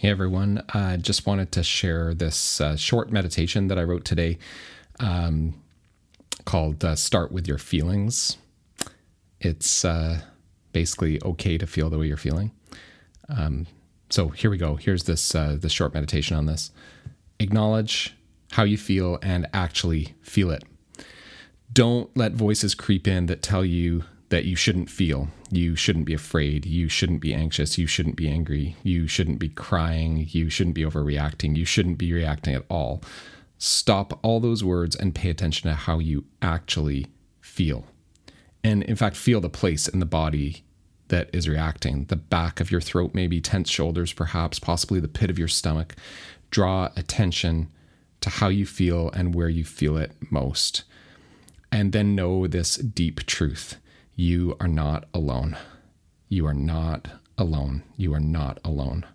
Hey everyone, I just wanted to share this uh, short meditation that I wrote today um, called uh, Start with Your Feelings. It's uh, basically okay to feel the way you're feeling. Um, so here we go. Here's this, uh, this short meditation on this. Acknowledge how you feel and actually feel it. Don't let voices creep in that tell you that you shouldn't feel. You shouldn't be afraid. You shouldn't be anxious. You shouldn't be angry. You shouldn't be crying. You shouldn't be overreacting. You shouldn't be reacting at all. Stop all those words and pay attention to how you actually feel. And in fact, feel the place in the body that is reacting. The back of your throat, maybe tense shoulders, perhaps, possibly the pit of your stomach. Draw attention to how you feel and where you feel it most. And then know this deep truth you are not alone. You are not alone. You are not alone.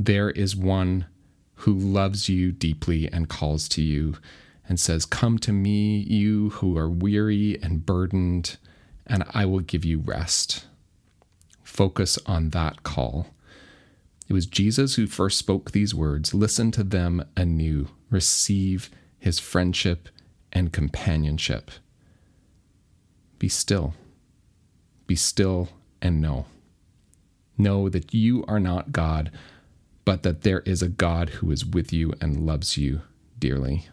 There is one who loves you deeply and calls to you and says, Come to me, you who are weary and burdened, and I will give you rest. Focus on that call. It was Jesus who first spoke these words. Listen to them anew. Receive his friendship and companionship. Be still be still and know. Know that you are not God, but that there is a God who is with you and loves you dearly.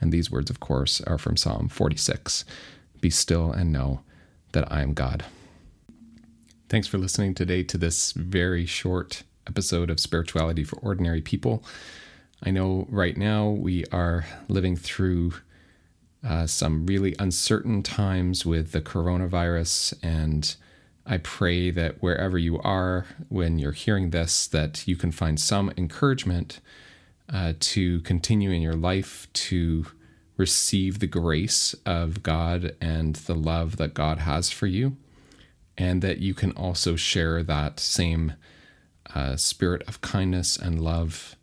And these words, of course, are from Psalm 46 Be still and know that I am God. Thanks for listening today to this very short episode of Spirituality for Ordinary People. I know right now we are living through uh, some really uncertain times with the coronavirus. And I pray that wherever you are when you're hearing this, that you can find some encouragement uh, to continue in your life to receive the grace of God and the love that God has for you, and that you can also share that same uh, spirit of kindness and love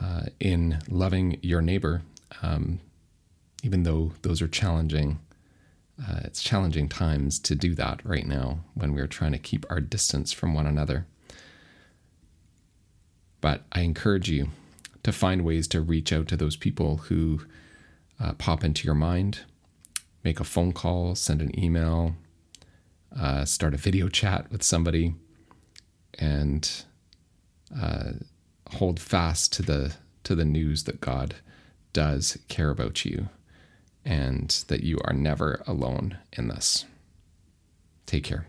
uh, in loving your neighbor. Um, even though those are challenging. Uh, it's challenging times to do that right now when we're trying to keep our distance from one another. But I encourage you to find ways to reach out to those people who uh, pop into your mind. Make a phone call, send an email, uh, start a video chat with somebody, and uh, hold fast to the to the news that God does care about you and that you are never alone in this. Take care.